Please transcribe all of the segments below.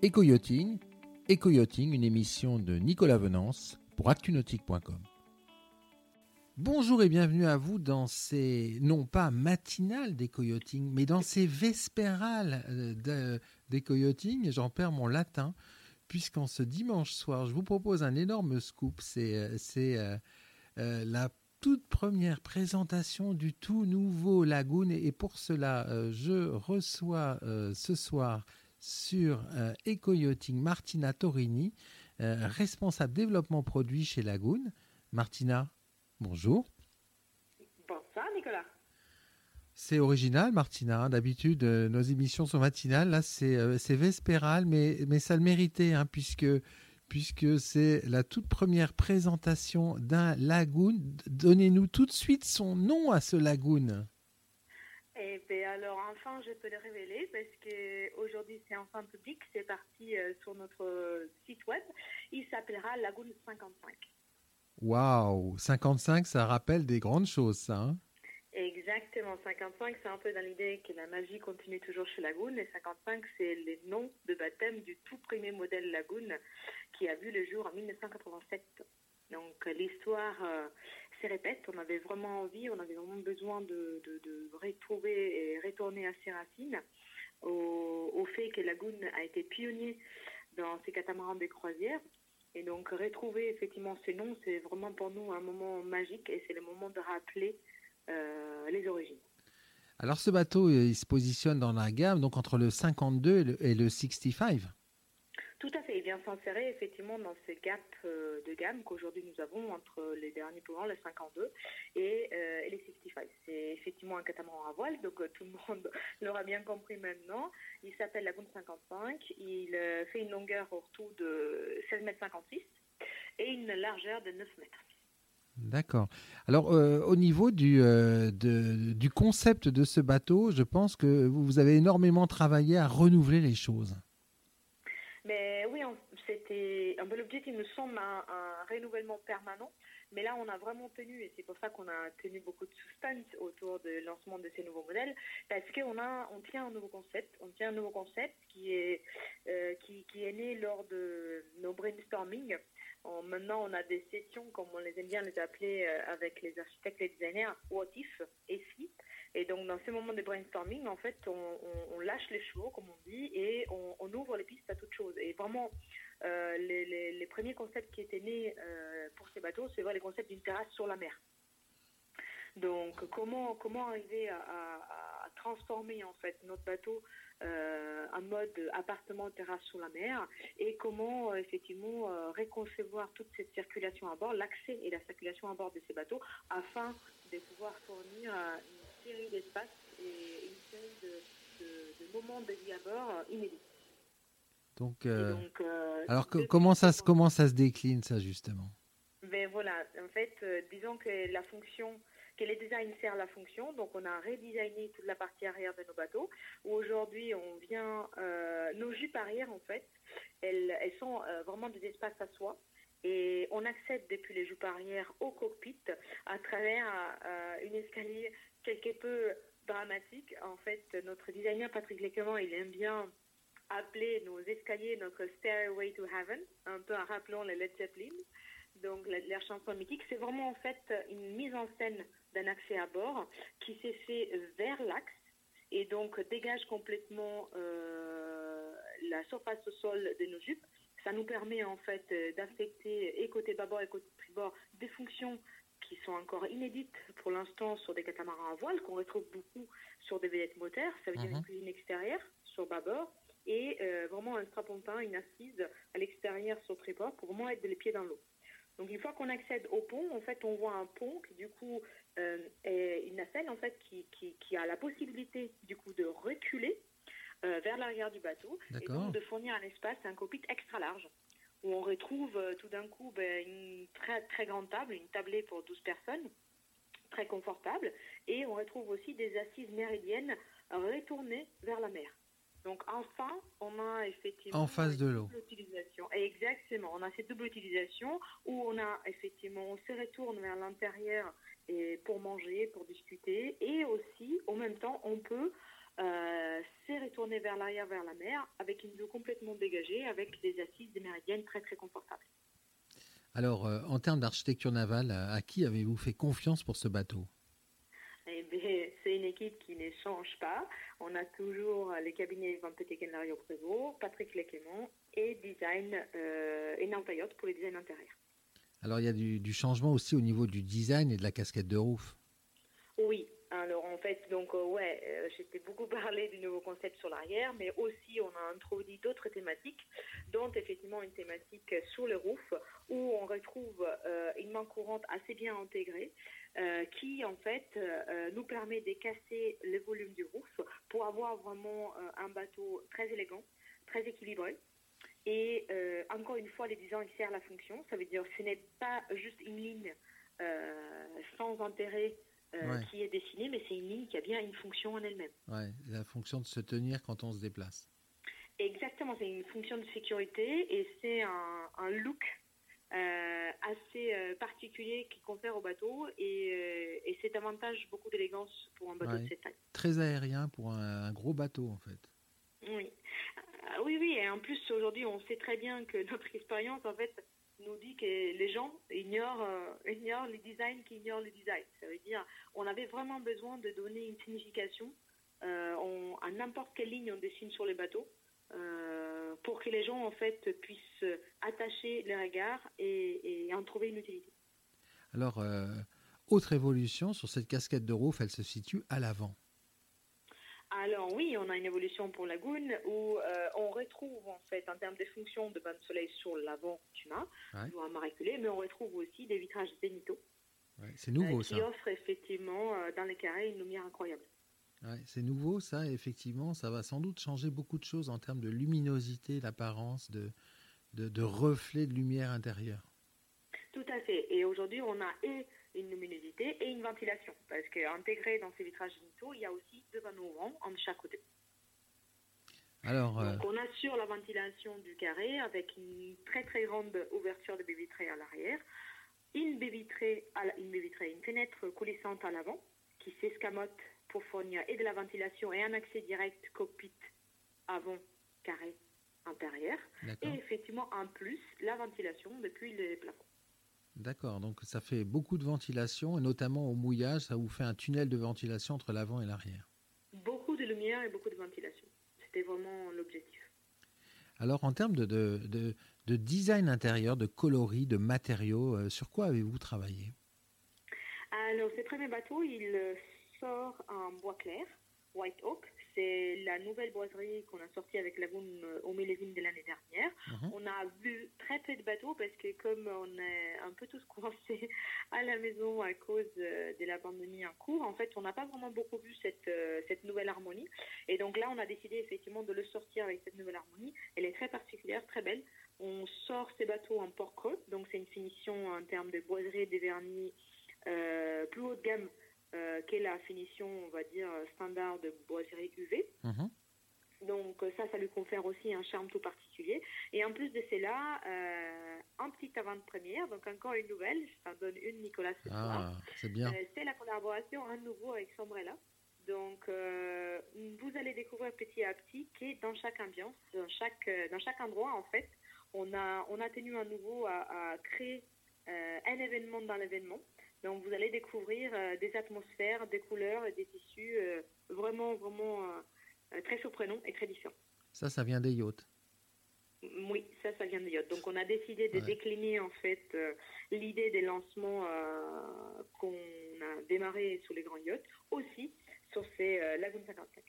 Éco-yachting, une émission de Nicolas Venance pour actunautique.com. Bonjour et bienvenue à vous dans ces, non pas matinales d'éco-yachting, mais dans ces vespérales euh, d'éco-yachting. J'en perds mon latin, puisqu'en ce dimanche soir, je vous propose un énorme scoop. C'est euh, euh, la toute première présentation du tout nouveau Lagoon. Et pour cela, je reçois ce soir sur euh, Eco-Yachting Martina Torini, euh, responsable développement produit chez Lagoon. Martina, bonjour. Bonsoir Nicolas. C'est original, Martina. D'habitude, euh, nos émissions sont matinales. Là, c'est vespéral, mais, mais ça le méritait, hein, puisque, puisque c'est la toute première présentation d'un lagoon. Donnez-nous tout de suite son nom à ce lagoon. Eh bien, alors, enfin, je peux le révéler parce qu'aujourd'hui, c'est enfin public. C'est parti euh, sur notre site web. Il s'appellera Lagoon 55. Waouh 55, ça rappelle des grandes choses, ça. Hein? Exactement. 55, c'est un peu dans l'idée que la magie continue toujours chez Lagoon. Et 55, c'est les noms de baptême du tout premier modèle Lagoon qui a vu le jour en 1987. Donc, l'histoire. Euh, se répète. On avait vraiment envie, on avait vraiment besoin de, retrouver et retourner à ses racines, au, fait que Lagoon a été pionnier dans ces catamarans des croisières. Et donc retrouver effectivement ces noms, c'est vraiment pour nous un moment magique et c'est le moment de rappeler euh, les origines. Alors ce bateau, il se positionne dans la gamme, donc entre le 52 et le, et le 65 tout à fait, il vient s'insérer effectivement dans ce gap euh, de gamme qu'aujourd'hui nous avons entre les derniers pouvants, les 52 et, euh, et les 65. C'est effectivement un catamaran à voile, donc euh, tout le monde l'aura bien compris maintenant. Il s'appelle Lagoon 55, il fait une longueur au retour de 16 mètres 56 et une largeur de 9 mètres. D'accord. Alors, au niveau du, du concept de ce bateau, je pense que vous avez énormément travaillé à renouveler les choses. Mais oui, c'était un peu l'objectif, il me semble, un, renouvellement permanent. Mais là, on a vraiment tenu, et c'est pour ça qu'on a tenu beaucoup de suspense autour du lancement de ces nouveaux modèles, parce qu'on a, on tient un nouveau concept, on tient un nouveau concept qui est, euh, qui, est né lors de nos brainstorming. maintenant, on a des sessions, comme on les aime bien les appeler, euh, avec les architectes, les designers, what if, et si. Et donc, dans ces moments de brainstorming, en fait, on, lâche les chevaux, comme on dit, et on, ouvre les pistes à toute chose. Et vraiment, euh, les, premiers concepts qui étaient nés euh, pour ces bateaux, c'est les concepts d'une terrasse sur la mer. Donc, comment, comment arriver à, transformer en fait notre bateau euh, en mode appartement terrasse sur la mer et comment effectivement réconcevoir toute cette circulation à bord, l'accès et la circulation à bord de ces bateaux afin de pouvoir fournir série d'espaces et une série de, de, moments de vie à bord euh, inédits. Donc, euh, euh, alors comment ça, se, comment ça se décline ça justement? Ben voilà, en fait, disons que la fonction, que les designs servent la fonction, donc on a redesigné toute la partie arrière de nos bateaux, où aujourd'hui on vient, nos jupes arrière en fait, elles, elles sont vraiment des espaces à soi, et on accède depuis les jupes arrière au cockpit à travers une escalier quelque peu dramatique. En fait, notre designer Patrick Léquement, il aime bien appeler nos escaliers notre Stairway to Heaven, un peu en rappelant les Led Zeppelin, donc leur chanson mythique. C'est vraiment en fait une mise en scène d'un accès à bord qui s'est fait vers l'axe et donc dégage complètement euh, la surface au sol de nos jupes. Ça nous permet en fait d'affecter et côté bâbord et côté tribord des fonctions qui sont encore inédites pour l'instant sur des catamarans à voile, qu'on retrouve beaucoup sur des veillettes moteurs, ça veut dire une mhm. cuisine extérieure sur bâbord, et euh, vraiment un strapontin, une assise à l'extérieur sur tribord pour vraiment être les pieds dans l'eau. Donc une fois qu'on accède au pont, en fait, on voit un pont qui du coup euh, est une nacelle en fait qui, qui, a la possibilité du coup de reculer euh, vers l'arrière du bateau et donc de fournir un espace, un cockpit extra large où on retrouve euh, tout d'un coup ben, une très, très grande table, une tablée pour 12 personnes, très confortable, et on retrouve aussi des assises méridiennes retournées vers la mer. Donc enfin, on a effectivement en face de l'eau. Utilisation. Exactement, on a cette double utilisation où on a effectivement, on se retourne vers l'intérieur et pour manger, pour discuter, et aussi, en même temps, on peut c'est retourné vers l'arrière, vers la mer, avec une vue complètement dégagée, avec des assises des méridiennes très très confortables. Alors, en termes d'architecture navale, à qui avez-vous fait confiance pour ce bateau? Eh c'est une équipe qui ne change pas. On a toujours les cabinets Van Peteken Lario Prévost, Patrick Lequemont et Design euh, et Nantayotte pour les designs intérieurs. Alors il y a du, changement aussi au niveau du design et de la casquette de roof? Oui, alors en fait, donc euh, ouais, euh, j'étais beaucoup parlé du nouveau concept sur l'arrière, mais aussi on a introduit d'autres thématiques, dont effectivement une thématique sur le roof, où on retrouve une main courante assez bien intégrée, qui en fait nous permet de casser le volume du roof pour avoir vraiment un bateau très élégant, très équilibré. Et euh, encore une fois, les designs servent la fonction. Ça veut dire que ce n'est pas juste une ligne euh, sans intérêt euh, qui est dessinée, mais c'est une ligne qui a bien une fonction en elle-même. Ouais, la fonction de se tenir quand on se déplace. Exactement, c'est une fonction de sécurité et c'est un, look assez particulier qui confère au bateau et, c'est davantage beaucoup d'élégance pour un bateau de cette taille. Très aérien pour un, gros bateau en fait. Oui. Ah oui, oui, et en plus aujourd'hui on sait très bien que notre expérience en fait nous dit que les gens ignorent, euh, ignorent les designs qui ignorent les designs. Ça veut dire on avait vraiment besoin de donner une signification euh, à n'importe quelle ligne on dessine sur les bateaux euh, pour que les gens en fait puissent attacher les regards et, en trouver une utilité. Alors, autre évolution sur cette casquette de roof, elle se situe à l'avant. Alors oui, on a une évolution pour Lagoon où euh, on retrouve en fait en termes de fonctions de bain de soleil sur l'avant du mât, toujours mais on retrouve aussi des vitrages zénithaux. c'est nouveau euh, ça. Qui offrent effectivement euh, dans les carrés une lumière incroyable. c'est nouveau ça, effectivement, ça va sans doute changer beaucoup de choses en termes de luminosité, d'apparence, de, de, de reflet de lumière intérieure. Tout à fait. Et aujourd'hui, on a et une luminosité et une ventilation. Parce qu'intégré dans ces vitrages génitaux, il y a aussi deux panneaux vent en chaque côté. Alors, euh, Donc on assure la ventilation du carré avec une très très grande ouverture de baie vitrée à l'arrière, une baie vitrée, une, baie vitrée, une fenêtre coulissante à l'avant qui s'escamote pour fournir et de la ventilation et un accès direct cockpit avant carré intérieur. Et effectivement, en plus, la ventilation depuis le plafond. D'accord, donc ça fait beaucoup de ventilation et notamment au mouillage, ça vous fait un tunnel de ventilation entre l'avant et l'arrière. Beaucoup de lumière et beaucoup de ventilation. C'était vraiment l'objectif. Alors en termes de, de, de, design intérieur, de coloris, de matériaux, euh, sur quoi avez-vous travaillé? Alors ce premier bateau, il sort en bois clair, White Oak. C'est la nouvelle boiserie qu'on a sortie avec Lagoon euh, au Mélévin de l'année dernière. Mhm. On a vu très peu de bateaux parce que comme on est un peu tous coincés à la maison à cause euh, de la pandémie en cours, en fait, on n'a pas vraiment beaucoup vu cette, euh, cette nouvelle harmonie. Et donc là, on a décidé effectivement de le sortir avec cette nouvelle harmonie. Elle est très particulière, très belle. On sort ces bateaux en creux, donc c'est une finition en termes de boiserie et de vernis plus haut de gamme euh, qu'est la finition, on va dire, standard de boiserie UV. Mhm. Donc ça, ça lui confère aussi un charme tout particulier. Et en plus de cela, euh, un petit avant-première, donc encore une nouvelle, je t'en donne une, Nicolas, ce ah, C'est bien. Euh, c'est la collaboration à nouveau avec Sombrella. Donc vous allez découvrir petit à petit que dans chaque ambiance, dans chaque, dans chaque endroit, en fait, on a, on a tenu à nouveau à, à créer un événement dans l'événement. Donc vous allez découvrir euh, des atmosphères, des couleurs et des tissus euh, vraiment, vraiment euh, très surprenants et très différents. Ça, ça vient des yachts oui, ça, ça vient des yachts. Donc, on a décidé de décliner en fait l'idée des lancements qu'on a démarré sous les grands yachts aussi sur ces Lagoon 55.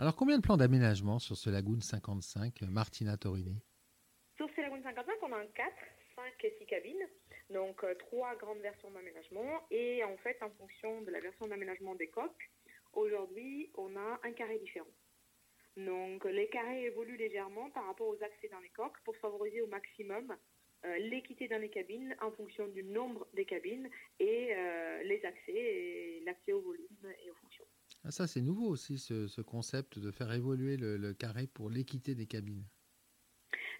Alors, combien de plans d'aménagement sur ce Lagoon 55, Martina Torini Sur ce Lagoon 55, on a un 4, 5 et 6 cabines. Donc euh, trois grandes versions d'aménagement et en fait en fonction de la version d'aménagement des coques, aujourd'hui on a un carré différent. Donc les carrés évoluent légèrement par rapport aux accès dans les coques pour favoriser au maximum euh, l'équité dans les cabines en fonction du nombre des cabines et euh, les accès l'accès au volume et aux fonctions. Ah, ça c'est nouveau aussi ce, concept de faire évoluer le carré pour l'équité des cabines.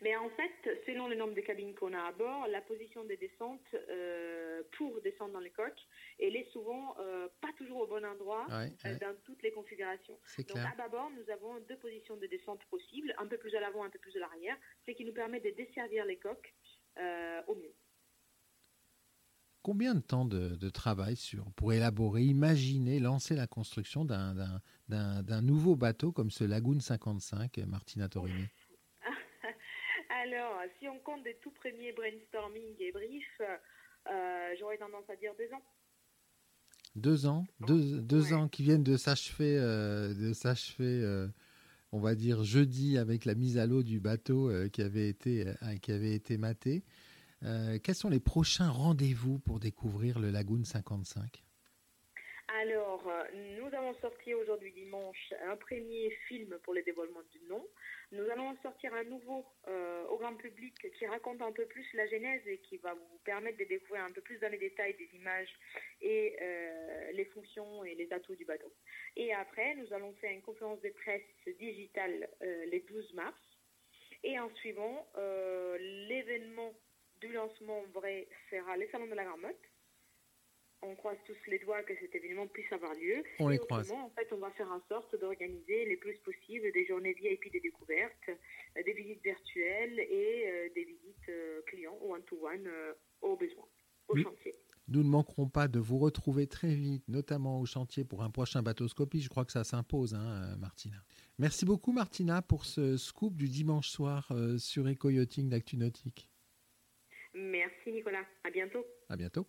Mais en fait, selon le nombre de cabines qu'on a à bord, la position des descentes euh, pour descendre dans les coques, elle est souvent euh, pas toujours au bon endroit euh, dans toutes les configurations. Donc à bord, nous avons deux positions de descente possibles, un peu plus à l'avant, un peu plus à l'arrière, ce qui nous permet de desservir les coques au mieux. Combien de temps de, travail sur, pour élaborer, imaginer, lancer la construction d'un nouveau bateau comme ce Lagoon 55, Martina Torini alors, si on compte des tout premiers brainstorming et briefs, euh, j'aurais tendance à dire deux ans. Deux ans, deux, ans qui viennent de s'achever, euh, de s'achever, euh, on va dire jeudi avec la mise à l'eau du bateau qui avait été, qui avait été maté. quels sont les prochains rendez-vous pour découvrir le Lagoon 55 alors, nous avons sorti aujourd'hui dimanche un premier film pour le dévoilement du nom. Nous allons sortir un nouveau euh, au grand public qui raconte un peu plus la genèse et qui va vous permettre de découvrir un peu plus dans les détails des images et euh, les fonctions et les atouts du bateau. Et après, nous allons faire une conférence de presse digitale euh, les 12 mars. Et en suivant, l'événement du lancement vrai sera le Salon de la Garmotte on croise tous les doigts que cet événement puisse avoir lieu. On les croise. En fait, on va faire en sorte d'organiser les plus possible des journées VIP des découvertes, euh, des visites virtuelles et euh, des visites euh, clients one-to-one au besoin, au chantier. Nous ne manquerons pas de vous retrouver très vite, notamment au chantier pour un prochain bateau-scopie. Je crois que ça s'impose, hein, Martina. Merci beaucoup, Martina, pour ce scoop du dimanche soir sur Eco-Yachting d'ActuNautique. Merci, Nicolas. À bientôt. À bientôt.